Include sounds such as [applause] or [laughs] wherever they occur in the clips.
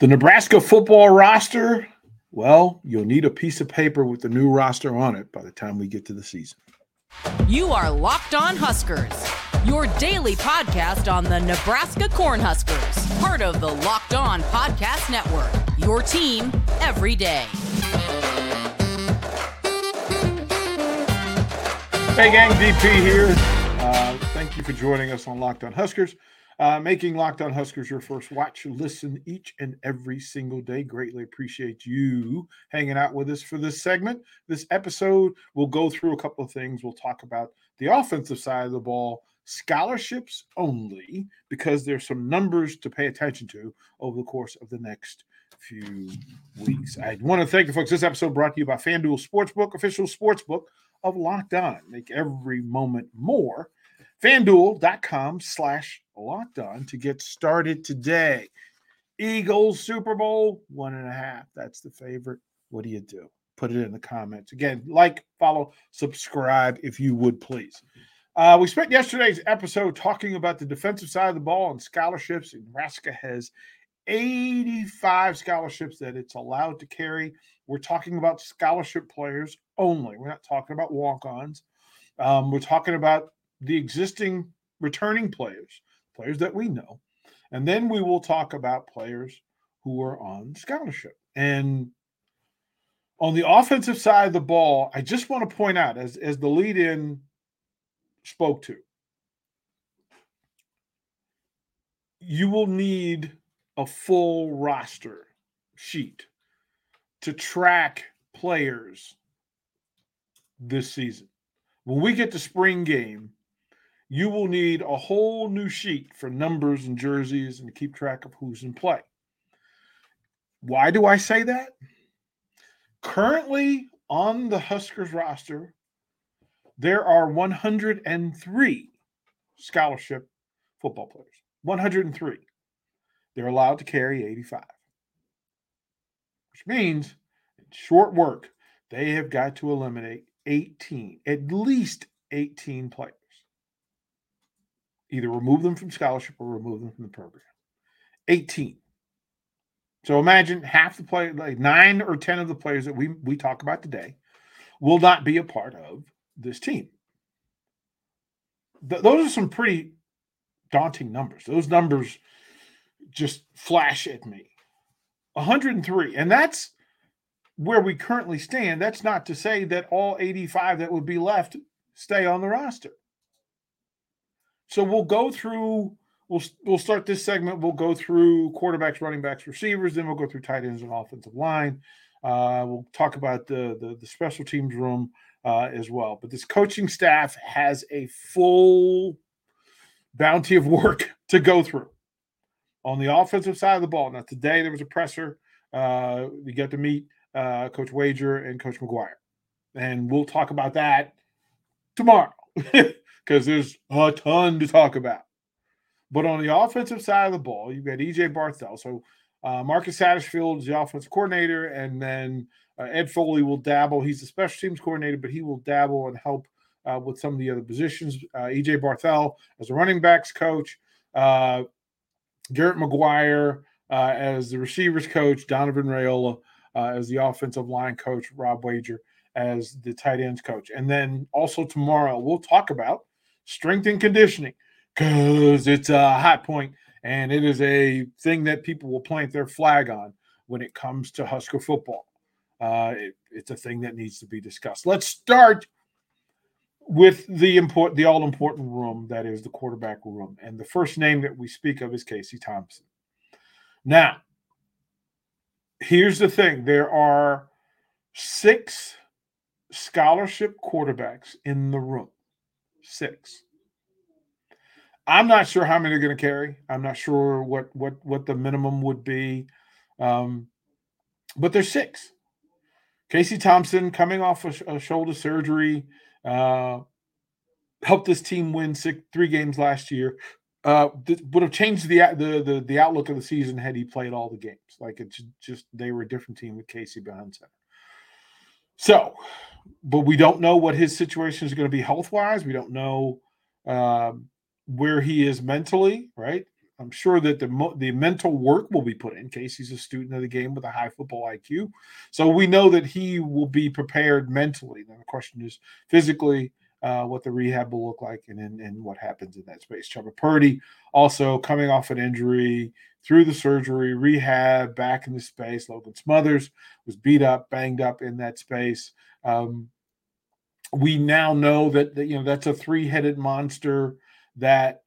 The Nebraska football roster, well, you'll need a piece of paper with the new roster on it by the time we get to the season. You are Locked On Huskers, your daily podcast on the Nebraska Cornhuskers, part of the Locked On Podcast Network, your team every day. Hey, gang, DP here. Uh, thank you for joining us on Locked On Huskers. Uh, making Locked On Huskers your first watch, listen each and every single day. Greatly appreciate you hanging out with us for this segment. This episode, we'll go through a couple of things. We'll talk about the offensive side of the ball, scholarships only, because there's some numbers to pay attention to over the course of the next few weeks. I want to thank you folks. This episode brought to you by FanDuel Sportsbook, official sportsbook of Locked On. Make every moment more. FanDuel.com slash locked on to get started today. Eagles Super Bowl, one and a half. That's the favorite. What do you do? Put it in the comments. Again, like, follow, subscribe if you would please. Uh, we spent yesterday's episode talking about the defensive side of the ball and scholarships. Nebraska has 85 scholarships that it's allowed to carry. We're talking about scholarship players only. We're not talking about walk ons. Um, we're talking about the existing returning players, players that we know. And then we will talk about players who are on scholarship. And on the offensive side of the ball, I just want to point out, as, as the lead in spoke to, you will need a full roster sheet to track players this season. When we get to spring game, you will need a whole new sheet for numbers and jerseys and to keep track of who's in play. Why do I say that? Currently on the Huskers roster, there are 103 scholarship football players. 103. They're allowed to carry 85, which means in short work, they have got to eliminate 18, at least 18 players either remove them from scholarship or remove them from the program. 18. So imagine half the play, like nine or 10 of the players that we, we talk about today will not be a part of this team. Th- those are some pretty daunting numbers. Those numbers just flash at me. 103. And that's where we currently stand. That's not to say that all 85 that would be left stay on the roster. So we'll go through. We'll we'll start this segment. We'll go through quarterbacks, running backs, receivers. Then we'll go through tight ends and offensive line. Uh, we'll talk about the, the, the special teams room uh, as well. But this coaching staff has a full bounty of work [laughs] to go through on the offensive side of the ball. Now today there was a presser. Uh, we got to meet uh, Coach Wager and Coach McGuire, and we'll talk about that tomorrow. [laughs] because there's a ton to talk about. But on the offensive side of the ball, you've got EJ Barthel. So uh, Marcus Satterfield is the offensive coordinator, and then uh, Ed Foley will dabble. He's the special teams coordinator, but he will dabble and help uh, with some of the other positions. Uh, EJ Barthel as a running backs coach, uh, Garrett McGuire uh, as the receivers coach, Donovan Raiola as the offensive line coach, Rob Wager as the tight ends coach. And then also tomorrow, we'll talk about strength and conditioning because it's a hot point and it is a thing that people will plant their flag on when it comes to Husker football. Uh, it, it's a thing that needs to be discussed. Let's start with the important, the all important room that is the quarterback room, and the first name that we speak of is Casey Thompson. Now, here's the thing: there are six scholarship quarterbacks in the room six. I'm not sure how many are going to carry. I'm not sure what what what the minimum would be, um, but there's six. Casey Thompson coming off a, a shoulder surgery uh, helped this team win six, three games last year. Uh, would have changed the, the the the outlook of the season had he played all the games. Like it's just they were a different team with Casey behind center. So but we don't know what his situation is going to be health wise. We don't know um, where he is mentally, right? I'm sure that the the mental work will be put in. Casey's a student of the game with a high football IQ, so we know that he will be prepared mentally. Then the question is physically. Uh, what the rehab will look like and, and, and what happens in that space. Chubba Purdy also coming off an injury through the surgery, rehab, back in the space. Logan Smothers was beat up, banged up in that space. Um, we now know that, that you know that's a three-headed monster that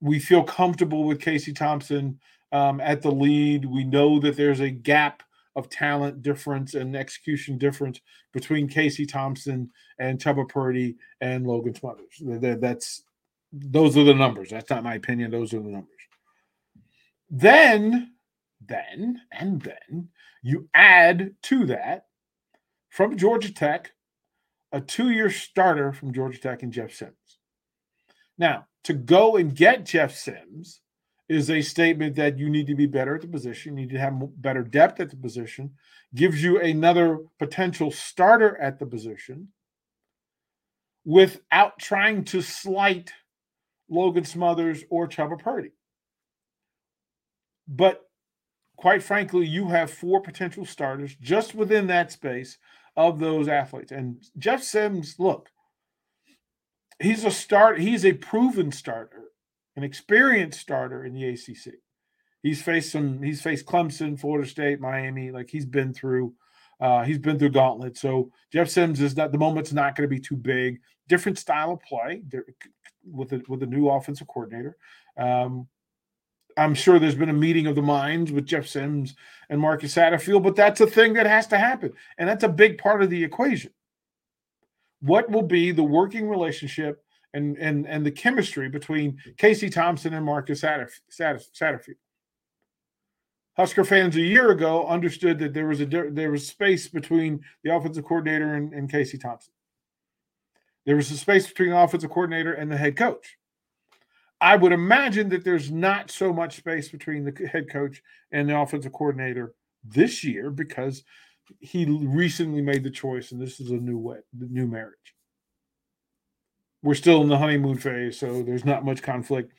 we feel comfortable with Casey Thompson um, at the lead. We know that there's a gap of talent difference and execution difference between Casey Thompson and Chubba Purdy and Logan Smothers. That's those are the numbers. That's not my opinion. Those are the numbers. Then, then, and then you add to that from Georgia Tech a two-year starter from Georgia Tech and Jeff Sims. Now, to go and get Jeff Sims is a statement that you need to be better at the position, you need to have better depth at the position, gives you another potential starter at the position without trying to slight Logan Smothers or Chubba Purdy. But quite frankly, you have four potential starters just within that space of those athletes. And Jeff Sims, look, he's a start. He's a proven starter, an experienced starter in the ACC. He's faced some. He's faced Clemson, Florida State, Miami. Like he's been through. Uh, he's been through gauntlet. So Jeff Sims is not the moment's not going to be too big. Different style of play with a, with a new offensive coordinator. Um, I'm sure there's been a meeting of the minds with Jeff Sims and Marcus Satterfield, but that's a thing that has to happen, and that's a big part of the equation what will be the working relationship and and and the chemistry between Casey Thompson and Marcus Satterfield. Husker fans a year ago understood that there was a there was space between the offensive coordinator and, and Casey Thompson. There was a space between the offensive coordinator and the head coach. I would imagine that there's not so much space between the head coach and the offensive coordinator this year because he recently made the choice, and this is a new way, the new marriage. We're still in the honeymoon phase, so there's not much conflict.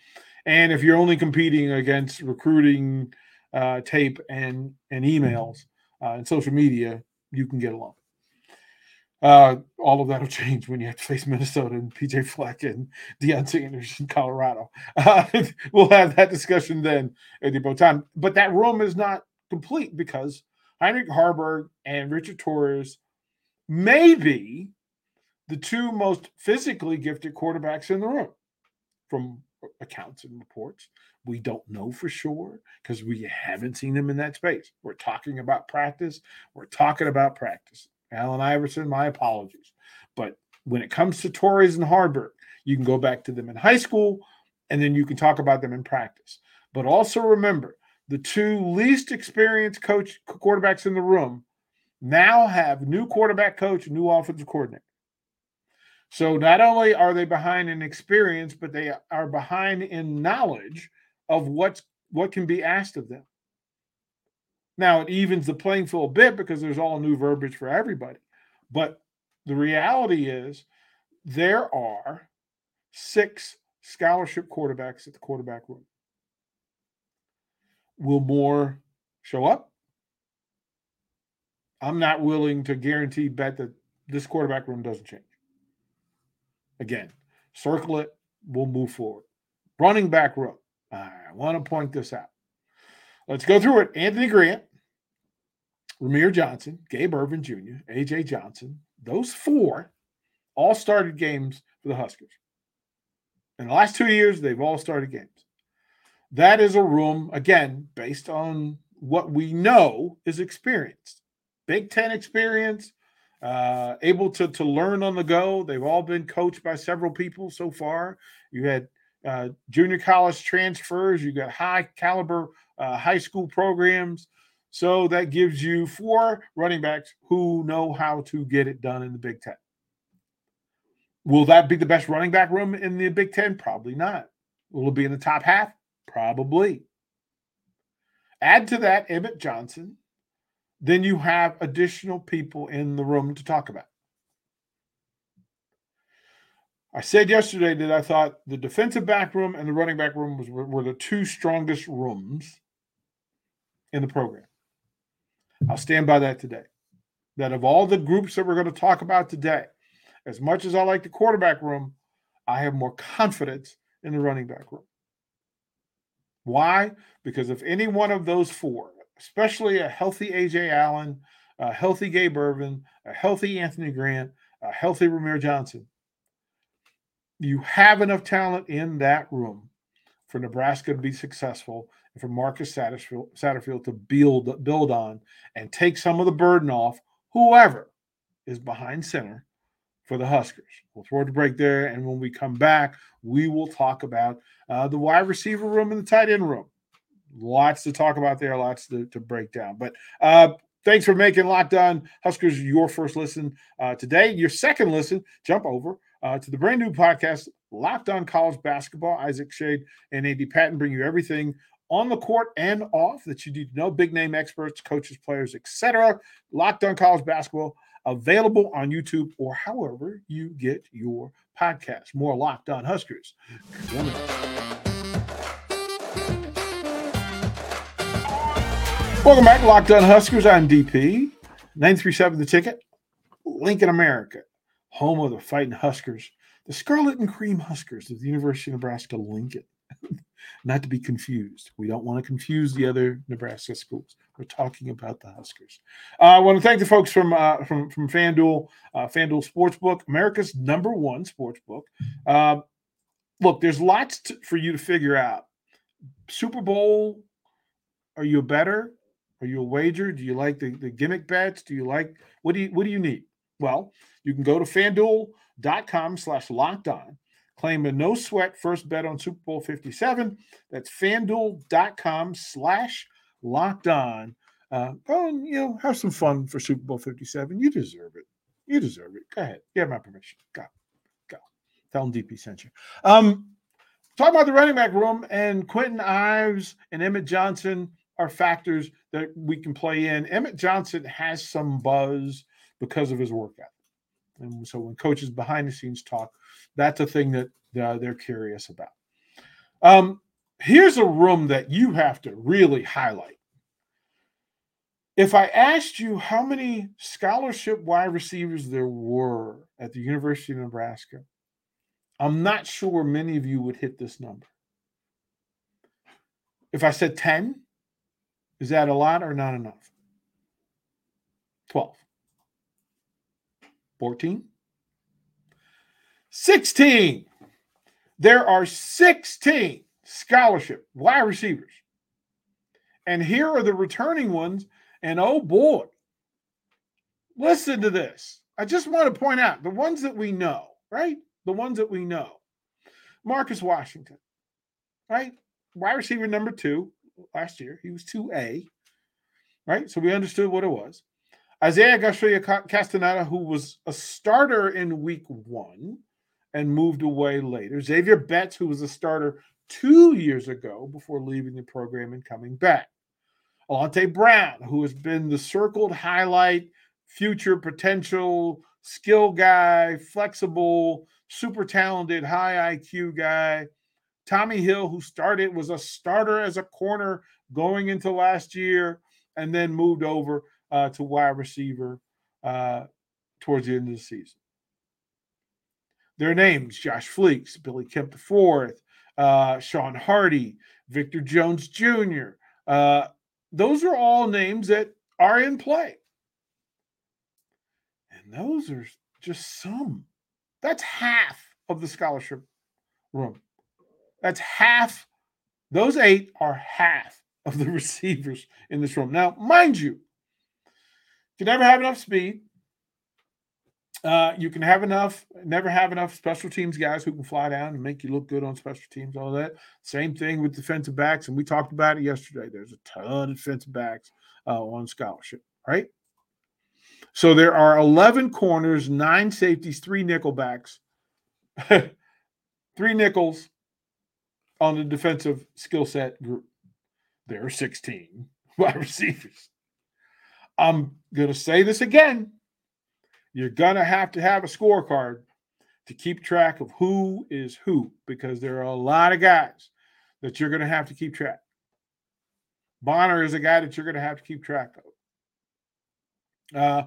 And if you're only competing against recruiting uh, tape and and emails uh, and social media, you can get along. Uh, all of that will [laughs] change when you have to face Minnesota and PJ Fleck and Deion Sanders in Colorado. [laughs] Uh, we'll have that discussion then at the time. But that room is not complete because Heinrich Haarberg and Richard Torres may be the two most physically gifted quarterbacks in the room from accounts and reports. We don't know for sure because we haven't seen them in that space. We're talking about practice. We're talking about practice. Allen Iverson, my apologies. But when it comes to Torres and Haarberg, you can go back to them in high school and then you can talk about them in practice. But also remember, the two least experienced coach quarterbacks in the room now have new quarterback coach, new offensive coordinator. So not only are they behind in experience, but they are behind in knowledge of what's what can be asked of them. Now it evens the playing field a bit because there's all new verbiage for everybody. But the reality is there are six scholarship quarterbacks at the quarterback room. Will more show up? I'm not willing to guarantee bet that this quarterback room doesn't change. Again, circle it, we'll move forward. Running back room. I want to point this out. Let's go through it. Anthony Grant, Rahmir Johnson, Gabe Ervin Jr., AJ Johnson, those four all started games for the Huskers. In the last two years, they've all started games. That is a room, again, based on what we know is experienced. Big Ten experience, uh, able to, to learn on the go. They've all been coached by several people so far. You had uh, junior college transfers, you got high caliber uh, high school programs. So that gives you four running backs who know how to get it done in the Big Ten. Will that be the best running back room in the Big Ten? Probably not. Will it be in the top half? Probably. Add to that Emmett Johnson, then you have additional people in the room to talk about. I said yesterday that I thought the defensive back room and the running back room was, were, were the two strongest rooms in the program. I'll stand by that today. That of all the groups that we're going to talk about today, as much as I like the quarterback room, I have more confidence in the running back room. Why? Because if any one of those four, especially a healthy AJ Allen, a healthy Gabe Ervin, a healthy Anthony Grant, a healthy Rahmir Johnson, you have enough talent in that room for Nebraska to be successful and for Marcus Satterfield, Satterfield to build build on and take some of the burden off whoever is behind center for the Huskers. We'll throw the break there, and when we come back, we will talk about uh, the wide receiver room and the tight end room. Lots to talk about there, lots to, to break down. But uh, thanks for making Locked On Huskers your first listen uh, today. Your second listen, jump over uh, to the brand new podcast, Locked On College Basketball. Isaac Shade and Andy Patton bring you everything on the court and off that you need to know. Big name experts, coaches, players, etc. Locked On College Basketball available on YouTube or however you get your podcast. More Locked On Huskers. Welcome back, Locked On Huskers. I'm DP. 937 The Ticket, Lincoln, America, home of the Fighting Huskers, the Scarlet and Cream Huskers of the University of Nebraska Lincoln. [laughs] Not to be confused. We don't want to confuse the other Nebraska schools. We're talking about the Huskers. Uh, I want to thank the folks from uh, from from FanDuel, uh, FanDuel Sportsbook, America's number one sportsbook. Uh, look, there's lots to, for you to figure out. Super Bowl, are you a better? Are you a wager? Do you like the, the gimmick bets? Do you like what do you what do you need? Well, you can go to fanduel.com slash locked on Claim a no sweat first bet on Super Bowl 57. That's fanduel.com slash locked on. Uh, and, you know, have some fun for Super Bowl 57. You deserve it. You deserve it. Go ahead. You have my permission. Go. Go. Tell them DP sent you. Um, talk about the running back room and Kwinten Ives and Emmett Johnson are factors that we can play in. Emmett Johnson has some buzz because of his workout. And so when coaches behind the scenes talk, that's a thing that uh, they're curious about. Um, here's a room that you have to really highlight. If I asked you how many scholarship wide receivers there were at the University of Nebraska, I'm not sure many of you would hit this number. If I said 10, is that a lot or not enough? 12. 14. 16. There are 16 scholarship wide receivers. And here are the returning ones. And oh boy, listen to this. I just want to point out the ones that we know, right? The ones that we know. Marcus Washington, right? Wide receiver number two last year. He was 2A, right? So we understood what it was. Isaiah Garcia Castaneda, who was a starter in week one and moved away later. Xavier Betts, who was a starter two years ago before leaving the program and coming back. Alante Brown, who has been the circled highlight, future potential, skill guy, flexible, super talented, high IQ guy. Tommy Hill, who started, was a starter as a corner going into last year and then moved over uh, to wide receiver uh, towards the end of the season. Their names Josh Fleeks, Billy Kemp IV, uh, Sean Hardy, Victor Jones Jr. Uh, those are all names that are in play. And those are just some. That's half of the scholarship room. That's half. Those eight are half of the [laughs] receivers in this room. Now, mind you, you never have enough speed. Uh, you can have enough, never have enough special teams guys who can fly down and make you look good on special teams, all that. Same thing with defensive backs. And we talked about it yesterday. There's a ton of defensive backs uh, on scholarship, right? So there are 11 corners, nine safeties, three nickel backs, [laughs] three nickels on the defensive skill set group. There are 16 [laughs] wide receivers. I'm going to say this again. You're going to have to have a scorecard to keep track of who is who because there are a lot of guys that you're going to have to keep track. Bonner is a guy that you're going to have to keep track of. Uh,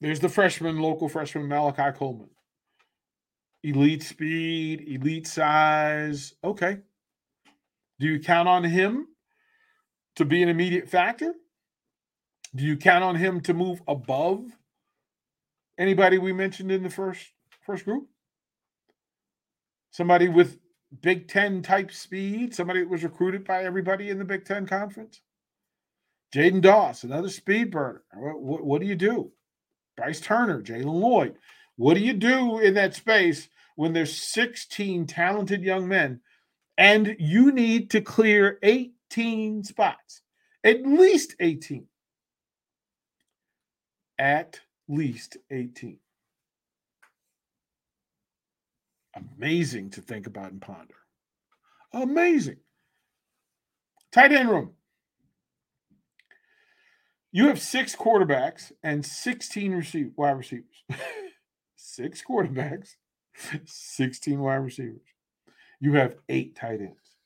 there's the freshman, local freshman Malachi Coleman. Elite speed, elite size. Okay. Do you count on him to be an immediate factor? Do you count on him to move above anybody we mentioned in the first first group? Somebody with Big Ten type speed, somebody that was recruited by everybody in the Big Ten conference. Jaidyn Doss, another speed burner. What, what, what do you do? Bryce Turner, Jaylen Lloyd. What do you do in that space when there's 16 talented young men and you need to clear 18 spots? At least 18. At least 18. Amazing to think about and ponder. Amazing. Tight end room. You have six quarterbacks and 16 receive, wide receivers. [laughs] six quarterbacks, 16 wide receivers. You have eight tight ends.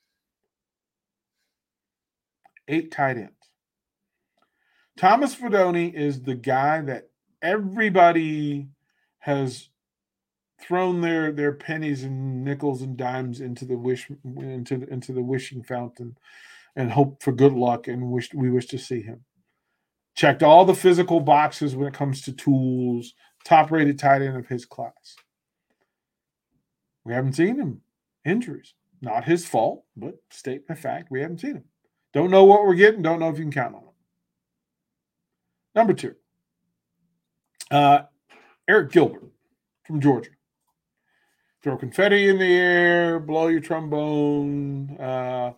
Eight tight ends. Thomas Fidone is the guy that everybody has thrown their their pennies and nickels and dimes into the wish into into the wishing fountain and hope for good luck and wish we wish to see him. Checked all the physical boxes when it comes to tools top rated tight end of his class. We haven't seen him. Injuries. Not his fault but statement of fact we haven't seen him. Don't know what we're getting. Don't know if you can count on him. Number two uh, Arik Gilbert from Georgia throw confetti in the air, blow your trombone, uh,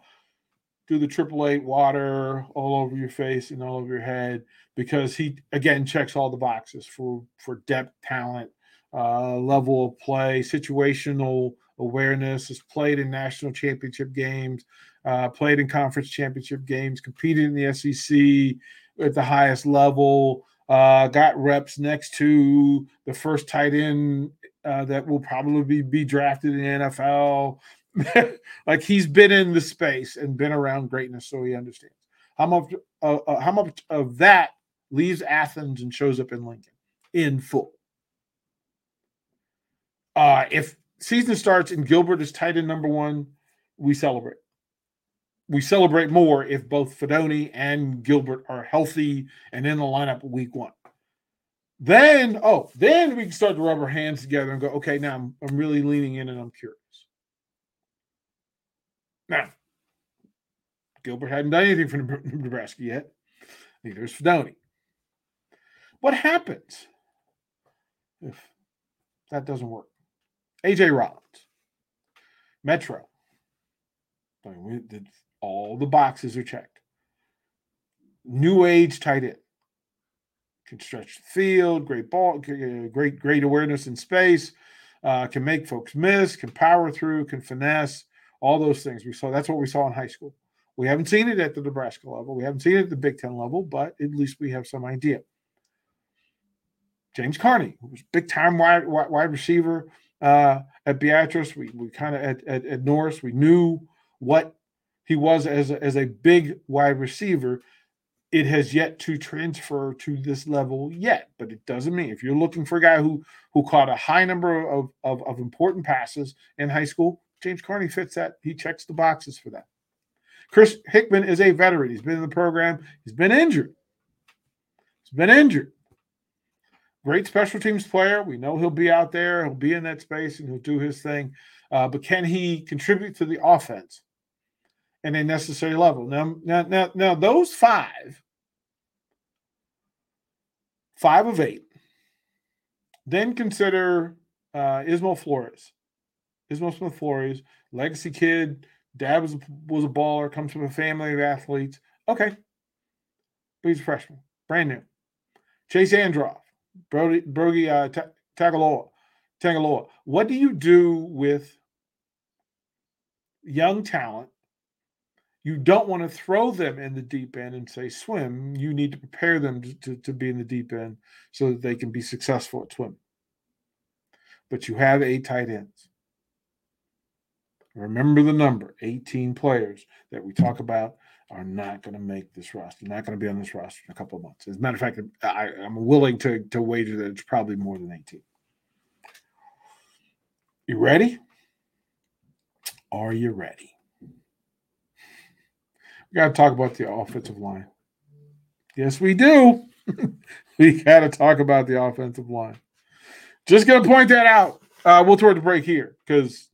do the triple eight water all over your face and all over your head because he again checks all the boxes for for depth, talent, uh, level of play, situational awareness. Has played in national championship games, uh, played in conference championship games, competed in the SEC at the highest level. Uh, got reps next to the first tight end uh, that will probably be, be drafted in the NFL. [laughs] like he's been in the space and been around greatness, so he understands how much. Uh, uh, how much of that leaves Athens and shows up in Lincoln in full. Uh, if season starts and Gilbert is tight end number one, we celebrate. We celebrate more if both Fidone and Gilbert are healthy and in the lineup week one. Then, oh, then we can start to rub our hands together and go, okay, now I'm, I'm really leaning in and I'm curious. Now, Gilbert hadn't done anything for Nebraska yet. Neither is Fidone. What happens if that doesn't work? AJ Rollins, Metro. I mean, all the boxes are checked. New age tight end can stretch the field, great ball, great great awareness in space, uh, can make folks miss, can power through, can finesse, all those things. We saw that's what we saw in high school. We haven't seen it at the Nebraska level. We haven't seen it at the Big Ten level, but at least we have some idea. James Carney, who was big time wide, wide receiver uh, at Beatrice. We, we kind of at, at, at Norris, we knew what he was as a, as a big wide receiver it has yet to transfer to this level yet. But it doesn't mean if you're looking for a guy who who caught a high number of, of, of important passes in high school james carney fits that. He checks the boxes for that. Chris hickman is a veteran. He's been in the program. He's been injured. He's been injured. Great special teams player. We know he'll be out there. He'll be in that space and he'll do his thing. Uh, but can he contribute to the offense and a necessary level. Now, now, now, now those five, five of eight. Then consider uh, Ismo Flores. Ismo Smith Flores, legacy kid. Dad was a, was a baller. Comes from a family of athletes. Okay, but he's a freshman, brand new. Chase Androff, Brody, Brody uh, Tagaloa, Tagaloa. What do you do with young talent you don't want to throw them in the deep end and say swim. You need to prepare them to, to, to, be in the deep end so that they can be successful at swim. but you have eight tight ends. Remember the number 18 players that we talk about are not going to make this roster, not going to be on this roster in a couple of months. As a matter of fact, I, am willing to, to wager that it's probably more than 18. You ready? Are you ready? We got to talk about the offensive line. Yes, we do. [laughs] we got to talk about the offensive line. Just going to point that out. Uh, we'll throw the break here because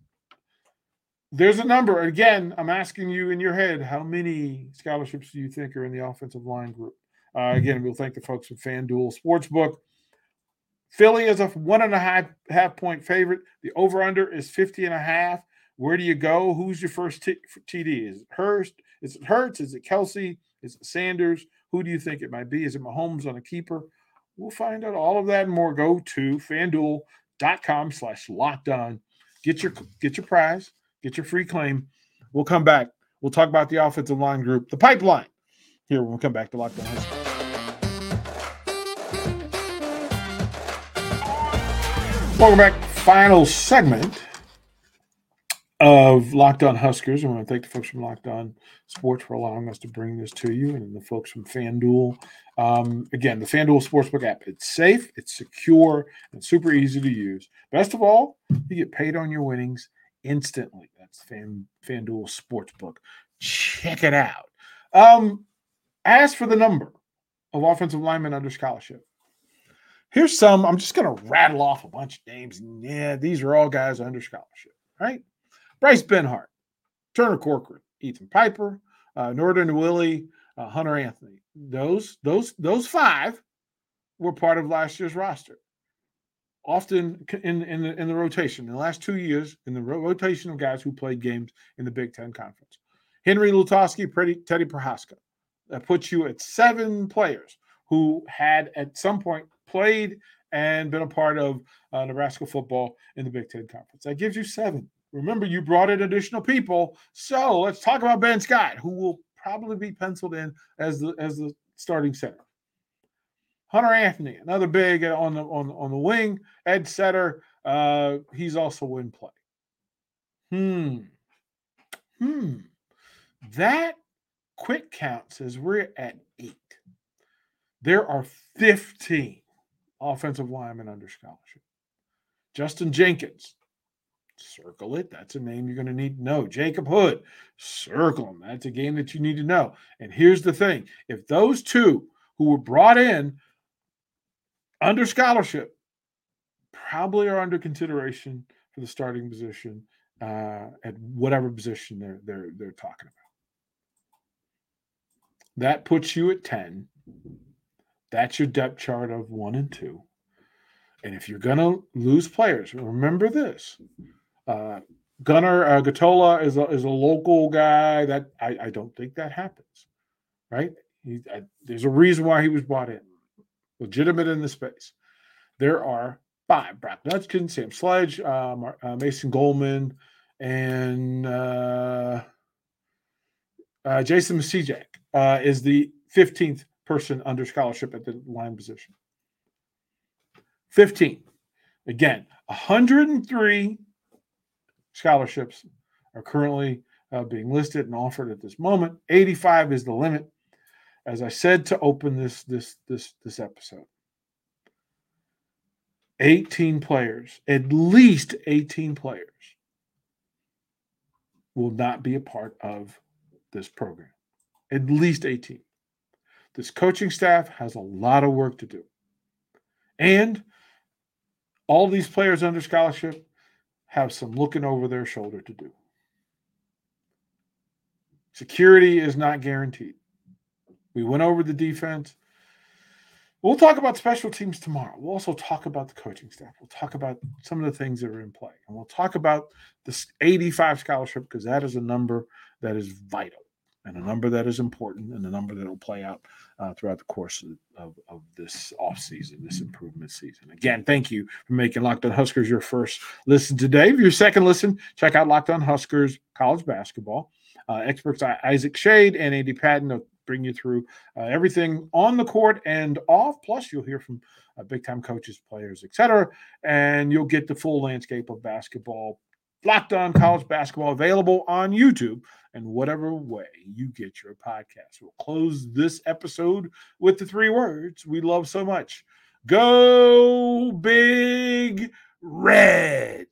there's a number. Again, I'm asking you in your head, how many scholarships do you think are in the offensive line group? Uh, again, we'll thank the folks at FanDuel Sportsbook. Philly is a one and a half half point favorite. The over under is 50 and a half. Where do you go? Who's your first t- TD? Is it Hurst? Is it Hurts? Is it Kelsey? Is it Sanders? Who do you think it might be? Is it Mahomes on a keeper? We'll find out all of that and more. Go to fanduel.com slash locked on. Get your get your prize, get your free claim. We'll come back. We'll talk about the offensive line group, the pipeline. Here when we come back to Locked On Welcome back. Final segment of Locked On Huskers. I want to thank the folks from Locked On Sports for allowing us to bring this to you, and the folks from FanDuel. Um, again, the FanDuel Sportsbook app. It's safe, it's secure, and super easy to use. Best of all, you get paid on your winnings instantly. That's Fan FanDuel Sportsbook. Check it out. Um, as for the number of offensive linemen under scholarship, here's some. I'm just going to rattle off a bunch of names. Yeah, these are all guys under scholarship, right? Bryce Benhart, Turner Corcoran, Ethan Piper, uh, Nouri Nouili, uh, Hunter Anthony. Those those those five were part of last year's roster. Often in in the, in the rotation in the last two years in the rotation of guys who played games in the Big Ten Conference. Henry Lutovsky, Teddy Prochazka. That puts you at seven players who had at some point played and been a part of uh, Nebraska football in the Big Ten Conference. That gives you seven. Remember, you brought in additional people. So let's talk about Ben Scott, who will probably be penciled in as the as the starting center. Hunter Anthony, another big on the on, on the wing. Ed Setter, uh, he's also in play. Hmm. Hmm. That quick count says we're at eight. There are 15 offensive linemen under scholarship. Justin Jenkins, circle it. That's a name you're going to need to know. Jacob Hood, circle him. That's a game that you need to know. And here's the thing if those two who were brought in under scholarship probably are under consideration for the starting position uh, at whatever position they're they're they're talking about. That puts you at 10. That's your depth chart of one and two. And if you're going to lose players, remember this uh, Gunnar uh, Gottula is a, is a local guy that I, I don't think that happens, right? He, I, there's a reason why he was brought in, legitimate in the space. There are five: Brock Nutkin, Sam Sledge, uh, uh, Mason Goldman, and uh, uh, Jason Masijak uh, is the 15th person under scholarship at the line position. 15. Again, 103 scholarships are currently uh, being listed and offered at this moment. 85 is the limit. As I said to open this this this this episode. 18 players, at least 18 players will not be a part of this program. At least 18. This coaching staff has a lot of work to do. And all these players under scholarship have some looking over their shoulder to do. Security is not guaranteed. We went over the defense. We'll talk about special teams tomorrow. We'll also talk about the coaching staff. We'll talk about some of the things that are in play. And we'll talk about this 85 scholarship because that is a number that is vital and a number that is important and a number that will play out uh, throughout the course of, of, of this offseason, this improvement season. Again, thank you for making Locked On Huskers your first listen today. For your second listen, check out Locked On Huskers College Basketball. Uh, experts Isaac Shade and Andy Patton will bring you through uh, everything on the court and off. Plus, you'll hear from uh, big time coaches, players, etc., and you'll get the full landscape of basketball. Locked on college basketball available on YouTube and whatever way you get your podcast. We'll close this episode with the three words we love so much Go Big Red.